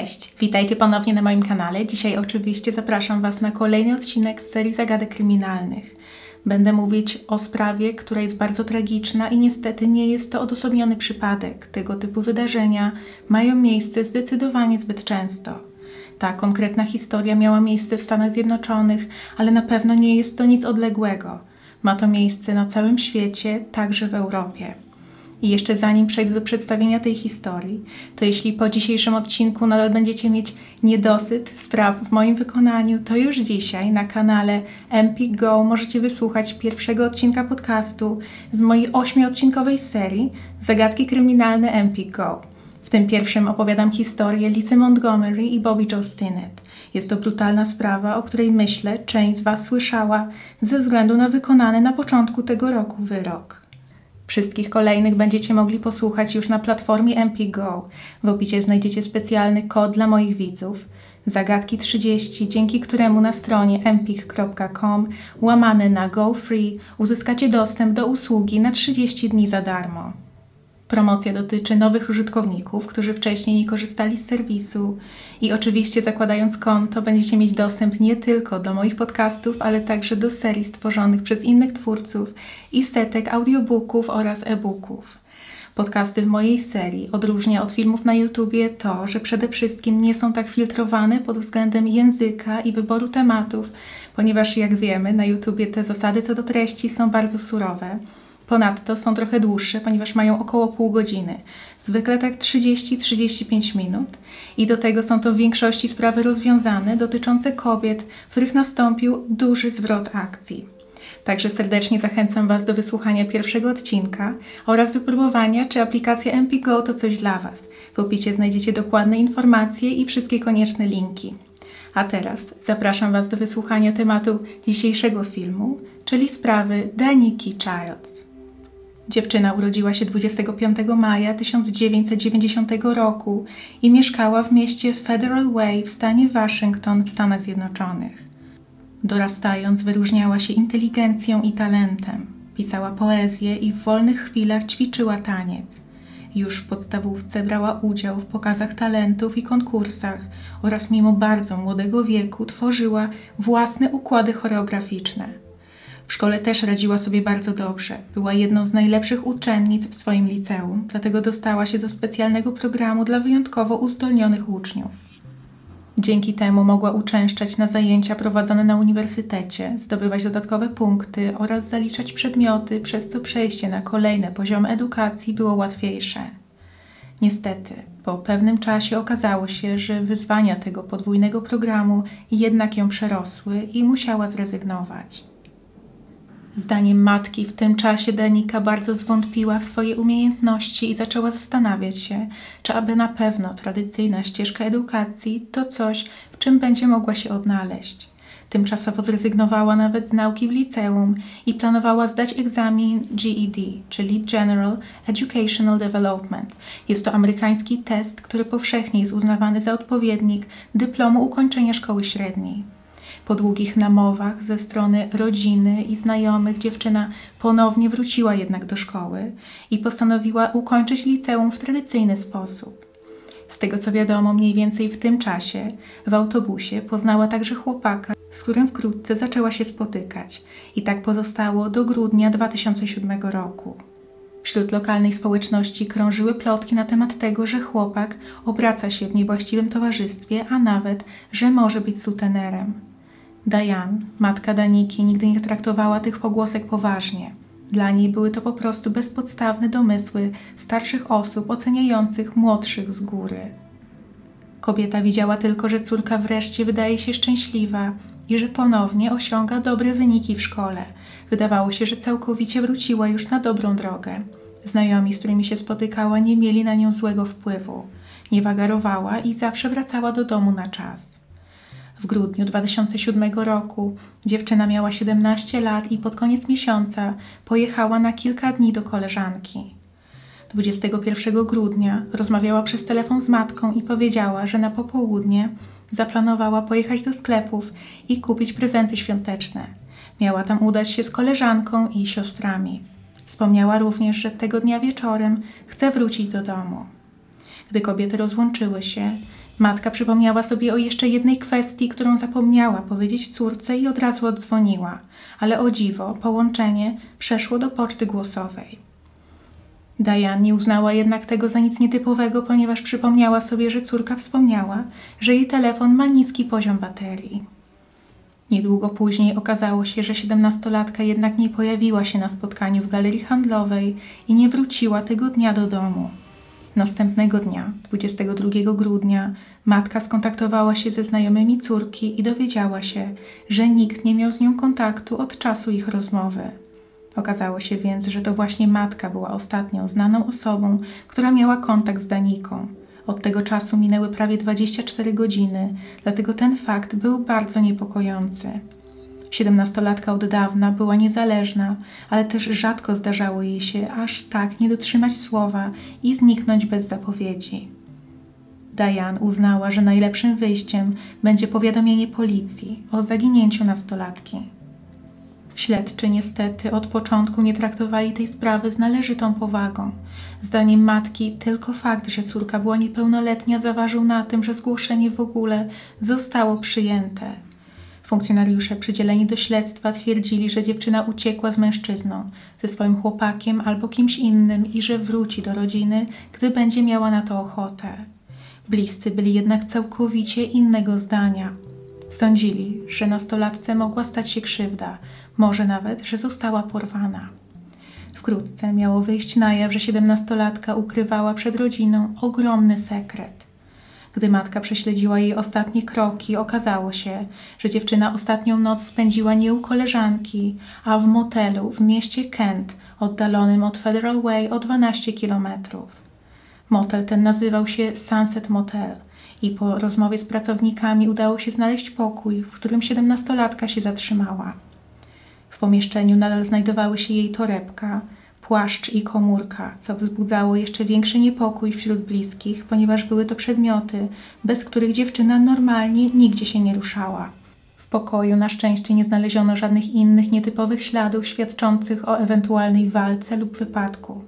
Cześć, witajcie ponownie na moim kanale. Dzisiaj oczywiście zapraszam Was na kolejny odcinek z serii zagadek kryminalnych. Będę mówić o sprawie, która jest bardzo tragiczna i niestety nie jest to odosobniony przypadek. Tego typu wydarzenia mają miejsce zdecydowanie zbyt często. Ta konkretna historia miała miejsce w Stanach Zjednoczonych, ale na pewno nie jest to nic odległego. Ma to miejsce na całym świecie, także w Europie. I jeszcze zanim przejdę do przedstawienia tej historii, to jeśli po dzisiejszym odcinku nadal będziecie mieć niedosyt spraw w moim wykonaniu, to już dzisiaj na kanale Empik Go możecie wysłuchać pierwszego odcinka podcastu z mojej ośmiodcinkowej serii Zagadki kryminalne Empik Go. W tym pierwszym opowiadam historię Lisy Montgomery i Bobby Joe Stinnett. Jest to brutalna sprawa, o której myślę, część z Was słyszała ze względu na wykonany na początku tego roku wyrok. Wszystkich kolejnych będziecie mogli posłuchać już na platformie MPGO. W opisie znajdziecie specjalny kod dla moich widzów. Zagadki 30, dzięki któremu na stronie empik.com łamane na Go Free uzyskacie dostęp do usługi na 30 dni za darmo. Promocja dotyczy nowych użytkowników, którzy wcześniej nie korzystali z serwisu i oczywiście zakładając konto będziecie mieć dostęp nie tylko do moich podcastów, ale także do serii stworzonych przez innych twórców i setek audiobooków oraz e-booków. Podcasty w mojej serii odróżnia od filmów na YouTubie to, że przede wszystkim nie są tak filtrowane pod względem języka i wyboru tematów, ponieważ jak wiemy, na YouTubie te zasady co do treści są bardzo surowe. Ponadto są trochę dłuższe, ponieważ mają około pół godziny. Zwykle tak 30-35 minut. I do tego są to w większości sprawy rozwiązane dotyczące kobiet, w których nastąpił duży zwrot akcji. Także serdecznie zachęcam Was do wysłuchania pierwszego odcinka oraz wypróbowania, czy aplikacja MPGO to coś dla Was. W opisie znajdziecie dokładne informacje i wszystkie konieczne linki. A teraz zapraszam Was do wysłuchania tematu dzisiejszego filmu, czyli sprawy Daniki Childs. Dziewczyna urodziła się 25 maja 1990 roku i mieszkała w mieście Federal Way w stanie Waszyngton w Stanach Zjednoczonych. Dorastając, wyróżniała się inteligencją i talentem. Pisała poezję i w wolnych chwilach ćwiczyła taniec. Już w podstawówce brała udział w pokazach talentów i konkursach oraz mimo bardzo młodego wieku tworzyła własne układy choreograficzne. W szkole też radziła sobie bardzo dobrze. Była jedną z najlepszych uczennic w swoim liceum, dlatego dostała się do specjalnego programu dla wyjątkowo uzdolnionych uczniów. Dzięki temu mogła uczęszczać na zajęcia prowadzone na uniwersytecie, zdobywać dodatkowe punkty oraz zaliczać przedmioty, przez co przejście na kolejne poziomy edukacji było łatwiejsze. Niestety, po pewnym czasie okazało się, że wyzwania tego podwójnego programu jednak ją przerosły i musiała zrezygnować. Zdaniem matki w tym czasie Danika bardzo zwątpiła w swoje umiejętności i zaczęła zastanawiać się, czy aby na pewno tradycyjna ścieżka edukacji to coś, w czym będzie mogła się odnaleźć. Tymczasowo zrezygnowała nawet z nauki w liceum i planowała zdać egzamin GED, czyli General Educational Development. Jest to amerykański test, który powszechnie jest uznawany za odpowiednik dyplomu ukończenia szkoły średniej. Po długich namowach ze strony rodziny i znajomych dziewczyna ponownie wróciła jednak do szkoły i postanowiła ukończyć liceum w tradycyjny sposób. Z tego co wiadomo, mniej więcej w tym czasie w autobusie poznała także chłopaka, z którym wkrótce zaczęła się spotykać i tak pozostało do grudnia 2007 roku. Wśród lokalnej społeczności krążyły plotki na temat tego, że chłopak obraca się w niewłaściwym towarzystwie, a nawet, że może być sutenerem. Diane, matka Daniki, nigdy nie traktowała tych pogłosek poważnie. Dla niej były to po prostu bezpodstawne domysły starszych osób oceniających młodszych z góry. Kobieta widziała tylko, że córka wreszcie wydaje się szczęśliwa i że ponownie osiąga dobre wyniki w szkole. Wydawało się, że całkowicie wróciła już na dobrą drogę. Znajomi, z którymi się spotykała, nie mieli na nią złego wpływu. Nie wagarowała i zawsze wracała do domu na czas. W grudniu 2007 roku dziewczyna miała 17 lat i pod koniec miesiąca pojechała na kilka dni do koleżanki. 21 grudnia rozmawiała przez telefon z matką i powiedziała, że na popołudnie zaplanowała pojechać do sklepów i kupić prezenty świąteczne. Miała tam udać się z koleżanką i siostrami. Wspomniała również, że tego dnia wieczorem chce wrócić do domu. Gdy kobiety rozłączyły się, Matka przypomniała sobie o jeszcze jednej kwestii, którą zapomniała powiedzieć córce i od razu odzwoniła, ale o dziwo połączenie przeszło do poczty głosowej. Diane nie uznała jednak tego za nic nietypowego, ponieważ przypomniała sobie, że córka wspomniała, że jej telefon ma niski poziom baterii. Niedługo później okazało się, że siedemnastolatka jednak nie pojawiła się na spotkaniu w galerii handlowej i nie wróciła tego dnia do domu. Następnego dnia, 22 grudnia, matka skontaktowała się ze znajomymi córki i dowiedziała się, że nikt nie miał z nią kontaktu od czasu ich rozmowy. Okazało się więc, że to właśnie matka była ostatnią znaną osobą, która miała kontakt z Daniką. Od tego czasu minęły prawie 24 godziny, dlatego ten fakt był bardzo niepokojący. Siedemnastolatka od dawna była niezależna, ale też rzadko zdarzało jej się aż tak nie dotrzymać słowa i zniknąć bez zapowiedzi. Diane uznała, że najlepszym wyjściem będzie powiadomienie policji o zaginięciu nastolatki. Śledczy niestety od początku nie traktowali tej sprawy z należytą powagą. Zdaniem matki tylko fakt, że córka była niepełnoletnia zaważył na tym, że zgłoszenie w ogóle zostało przyjęte. Funkcjonariusze przydzieleni do śledztwa twierdzili, że dziewczyna uciekła z mężczyzną, ze swoim chłopakiem albo kimś innym i że wróci do rodziny, gdy będzie miała na to ochotę. Bliscy byli jednak całkowicie innego zdania. Sądzili, że nastolatce mogła stać się krzywda, może nawet, że została porwana. Wkrótce miało wyjść na jaw, że siedemnastolatka ukrywała przed rodziną ogromny sekret. Gdy matka prześledziła jej ostatnie kroki, okazało się, że dziewczyna ostatnią noc spędziła nie u koleżanki, a w motelu w mieście Kent, oddalonym od Federal Way o 12 kilometrów. Motel ten nazywał się Sunset Motel i po rozmowie z pracownikami udało się znaleźć pokój, w którym siedemnastolatka się zatrzymała. W pomieszczeniu nadal znajdowały się jej torebka, płaszcz i komórka, co wzbudzało jeszcze większy niepokój wśród bliskich, ponieważ były to przedmioty, bez których dziewczyna normalnie nigdzie się nie ruszała. W pokoju na szczęście nie znaleziono żadnych innych nietypowych śladów świadczących o ewentualnej walce lub wypadku.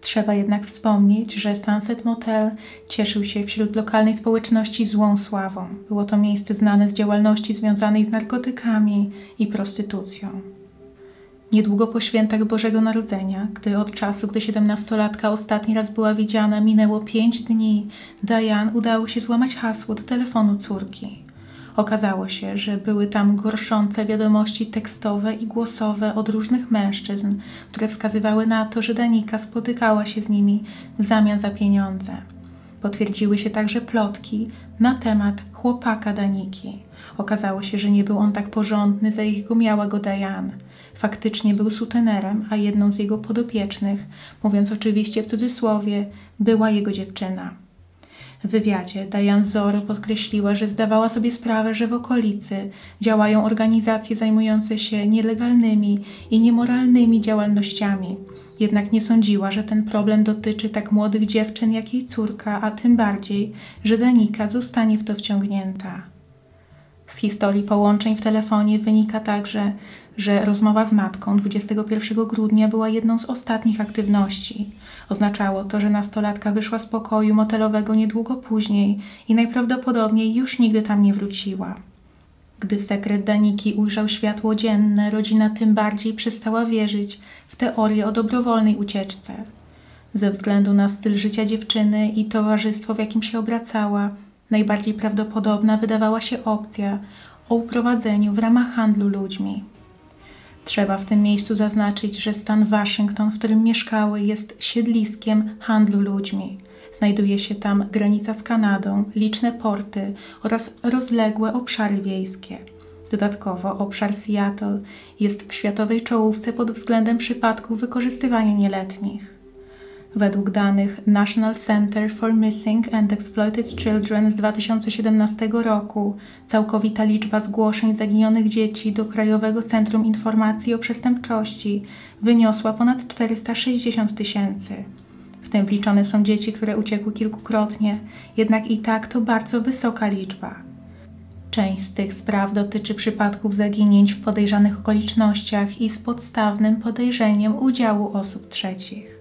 Trzeba jednak wspomnieć, że Sunset Motel cieszył się wśród lokalnej społeczności złą sławą. Było to miejsce znane z działalności związanej z narkotykami i prostytucją. Niedługo po świętach Bożego Narodzenia, gdy od czasu, gdy siedemnastolatka ostatni raz była widziana, minęło pięć dni, Diane udało się złamać hasło do telefonu córki. Okazało się, że były tam gorszące wiadomości tekstowe i głosowe od różnych mężczyzn, które wskazywały na to, że Danika spotykała się z nimi w zamian za pieniądze. Potwierdziły się także plotki na temat chłopaka Daniki. Okazało się, że nie był on tak porządny, za jakiego miała go Diane. Faktycznie był sutenerem, a jedną z jego podopiecznych, mówiąc oczywiście w cudzysłowie, była jego dziewczyna. W wywiadzie Diane Zoro podkreśliła, że zdawała sobie sprawę, że w okolicy działają organizacje zajmujące się nielegalnymi i niemoralnymi działalnościami. Jednak nie sądziła, że ten problem dotyczy tak młodych dziewczyn jak jej córka, a tym bardziej, że Danika zostanie w to wciągnięta. Z historii połączeń w telefonie wynika także, że rozmowa z matką 21 grudnia była jedną z ostatnich aktywności. Oznaczało to, że nastolatka wyszła z pokoju motelowego niedługo później i najprawdopodobniej już nigdy tam nie wróciła. Gdy sekret Daniki ujrzał światło dzienne, rodzina tym bardziej przestała wierzyć w teorię o dobrowolnej ucieczce. Ze względu na styl życia dziewczyny i towarzystwo, w jakim się obracała, najbardziej prawdopodobna wydawała się opcja o uprowadzeniu w ramach handlu ludźmi. Trzeba w tym miejscu zaznaczyć, że stan Waszyngton, w którym mieszkały, jest siedliskiem handlu ludźmi. Znajduje się tam granica z Kanadą, liczne porty oraz rozległe obszary wiejskie. Dodatkowo obszar Seattle jest w światowej czołówce pod względem przypadków wykorzystywania nieletnich. Według danych National Center for Missing and Exploited Children z 2017 roku całkowita liczba zgłoszeń zaginionych dzieci do Krajowego Centrum Informacji o Przestępczości wyniosła ponad 460 tysięcy. W tym wliczone są dzieci, które uciekły kilkukrotnie, jednak i tak to bardzo wysoka liczba. Część z tych spraw dotyczy przypadków zaginięć w podejrzanych okolicznościach i z podstawnym podejrzeniem udziału osób trzecich.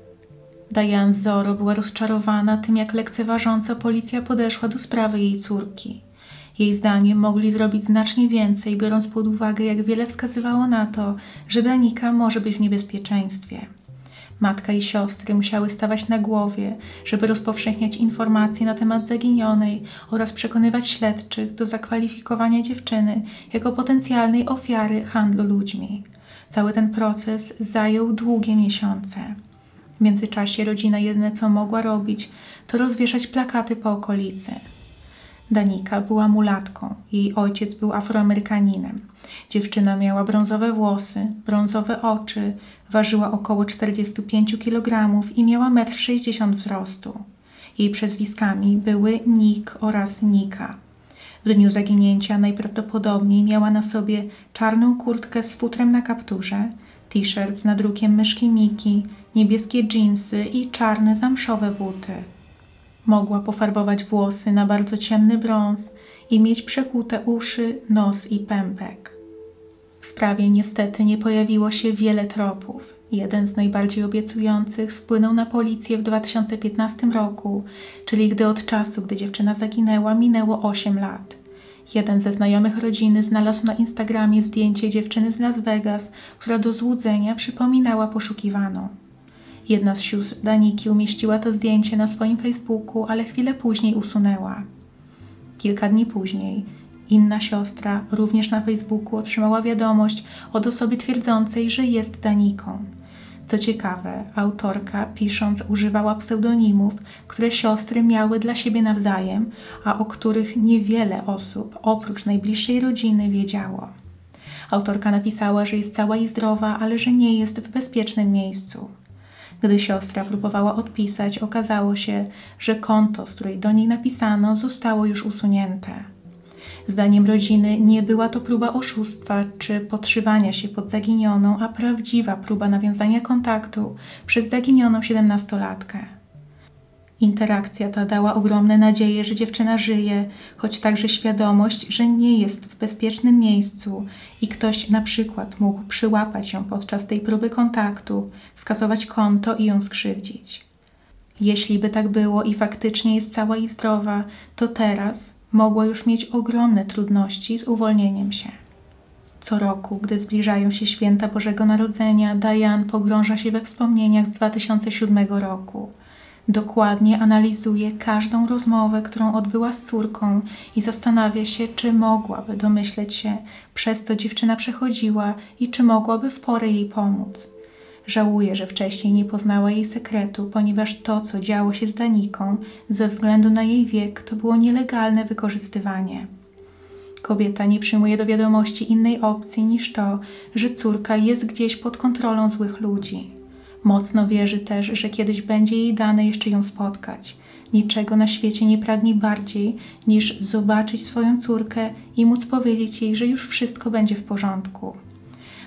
Diane Zoro była rozczarowana tym, jak lekceważąco policja podeszła do sprawy jej córki. Jej zdaniem mogli zrobić znacznie więcej, biorąc pod uwagę, jak wiele wskazywało na to, że Danika może być w niebezpieczeństwie. Matka i siostry musiały stawać na głowie, żeby rozpowszechniać informacje na temat zaginionej oraz przekonywać śledczych do zakwalifikowania dziewczyny jako potencjalnej ofiary handlu ludźmi. Cały ten proces zajął długie miesiące. W międzyczasie rodzina jedyne co mogła robić, to rozwieszać plakaty po okolicy. Danika była mulatką, jej ojciec był afroamerykaninem. Dziewczyna miała brązowe włosy, brązowe oczy, ważyła około 45 kg i miała 1,60 m wzrostu. Jej przezwiskami były Nick oraz Nika. W dniu zaginięcia najprawdopodobniej miała na sobie czarną kurtkę z futrem na kapturze, t-shirt z nadrukiem myszki Miki, niebieskie dżinsy i czarne zamszowe buty. Mogła pofarbować włosy na bardzo ciemny brąz i mieć przekute uszy, nos i pępek. W sprawie niestety nie pojawiło się wiele tropów. Jeden z najbardziej obiecujących spłynął na policję w 2015 roku, czyli gdy od czasu, gdy dziewczyna zaginęła, minęło 8 lat. Jeden ze znajomych rodziny znalazł na Instagramie zdjęcie dziewczyny z Las Vegas, która do złudzenia przypominała poszukiwaną. Jedna z sióstr Daniki umieściła to zdjęcie na swoim Facebooku, ale chwilę później usunęła. Kilka dni później inna siostra, również na Facebooku, otrzymała wiadomość od osoby twierdzącej, że jest Daniką. Co ciekawe, autorka pisząc używała pseudonimów, które siostry miały dla siebie nawzajem, a o których niewiele osób oprócz najbliższej rodziny wiedziało. Autorka napisała, że jest cała i zdrowa, ale że nie jest w bezpiecznym miejscu. Gdy siostra próbowała odpisać, okazało się, że konto, z której do niej napisano, zostało już usunięte. Zdaniem rodziny nie była to próba oszustwa czy podszywania się pod zaginioną, a prawdziwa próba nawiązania kontaktu przez zaginioną siedemnastolatkę. Interakcja ta dała ogromne nadzieje, że dziewczyna żyje, choć także świadomość, że nie jest w bezpiecznym miejscu i ktoś na przykład mógł przyłapać ją podczas tej próby kontaktu, skasować konto i ją skrzywdzić. Jeśli by tak było i faktycznie jest cała i zdrowa, to teraz mogła już mieć ogromne trudności z uwolnieniem się. Co roku, gdy zbliżają się święta Bożego Narodzenia, Diane pogrąża się we wspomnieniach z 2007 roku – Dokładnie analizuje każdą rozmowę, którą odbyła z córką i zastanawia się, czy mogłaby domyśleć się, przez co dziewczyna przechodziła i czy mogłaby w porę jej pomóc. Żałuje, że wcześniej nie poznała jej sekretu, ponieważ to, co działo się z Daniką, ze względu na jej wiek, to było nielegalne wykorzystywanie. Kobieta nie przyjmuje do wiadomości innej opcji niż to, że córka jest gdzieś pod kontrolą złych ludzi. Mocno wierzy też, że kiedyś będzie jej dane jeszcze ją spotkać. Niczego na świecie nie pragnie bardziej niż zobaczyć swoją córkę i móc powiedzieć jej, że już wszystko będzie w porządku.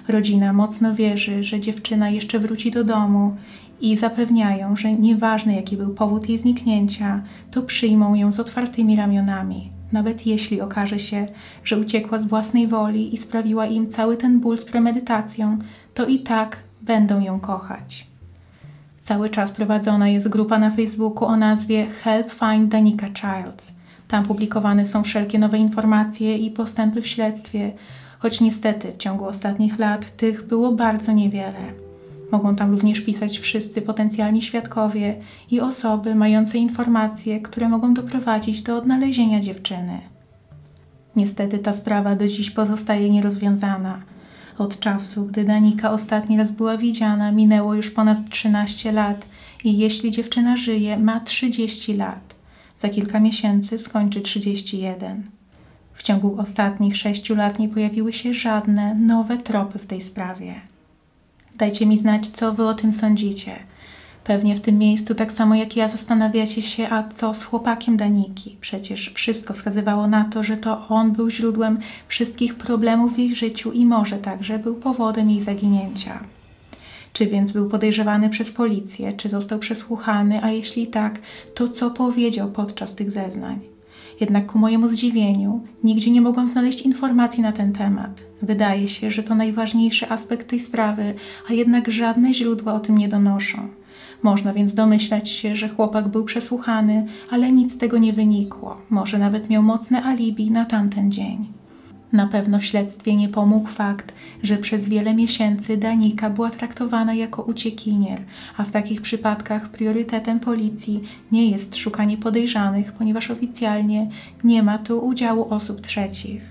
Rodzina mocno wierzy, że dziewczyna jeszcze wróci do domu i zapewniają, że nieważne jaki był powód jej zniknięcia, to przyjmą ją z otwartymi ramionami. Nawet jeśli okaże się, że uciekła z własnej woli i sprawiła im cały ten ból z premedytacją, to i tak będą ją kochać. Cały czas prowadzona jest grupa na Facebooku o nazwie Help Find Danica Childs. Tam publikowane są wszelkie nowe informacje i postępy w śledztwie, choć niestety w ciągu ostatnich lat tych było bardzo niewiele. Mogą tam również pisać wszyscy potencjalni świadkowie i osoby mające informacje, które mogą doprowadzić do odnalezienia dziewczyny. Niestety ta sprawa do dziś pozostaje nierozwiązana. Od czasu, gdy Danika ostatni raz była widziana, minęło już ponad 13 lat i jeśli dziewczyna żyje, ma 30 lat. Za kilka miesięcy skończy 31. W ciągu ostatnich sześciu lat nie pojawiły się żadne nowe tropy w tej sprawie. Dajcie mi znać, co wy o tym sądzicie. Pewnie w tym miejscu, tak samo jak ja, zastanawiacie się, a co z chłopakiem Daniki? Przecież wszystko wskazywało na to, że to on był źródłem wszystkich problemów w jej życiu i może także był powodem jej zaginięcia. Czy więc był podejrzewany przez policję, czy został przesłuchany, a jeśli tak, to co powiedział podczas tych zeznań? Jednak ku mojemu zdziwieniu nigdzie nie mogłam znaleźć informacji na ten temat. Wydaje się, że to najważniejszy aspekt tej sprawy, a jednak żadne źródła o tym nie donoszą. Można więc domyślać się, że chłopak był przesłuchany, ale nic z tego nie wynikło. Może nawet miał mocne alibi na tamten dzień. Na pewno śledztwie nie pomógł fakt, że przez wiele miesięcy Danika była traktowana jako uciekinier, a w takich przypadkach priorytetem policji nie jest szukanie podejrzanych, ponieważ oficjalnie nie ma tu udziału osób trzecich.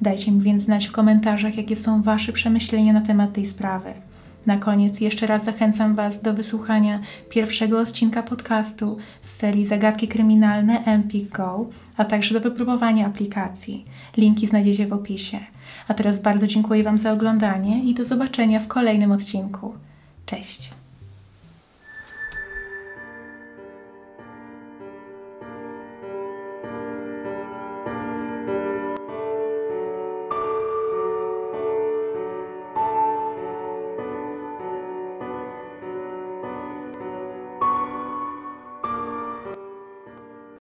Dajcie mi więc znać w komentarzach, jakie są Wasze przemyślenia na temat tej sprawy. Na koniec jeszcze raz zachęcam Was do wysłuchania pierwszego odcinka podcastu z serii Zagadki Kryminalne Empik Go, a także do wypróbowania aplikacji. Linki znajdziecie w opisie. A teraz bardzo dziękuję Wam za oglądanie i do zobaczenia w kolejnym odcinku. Cześć!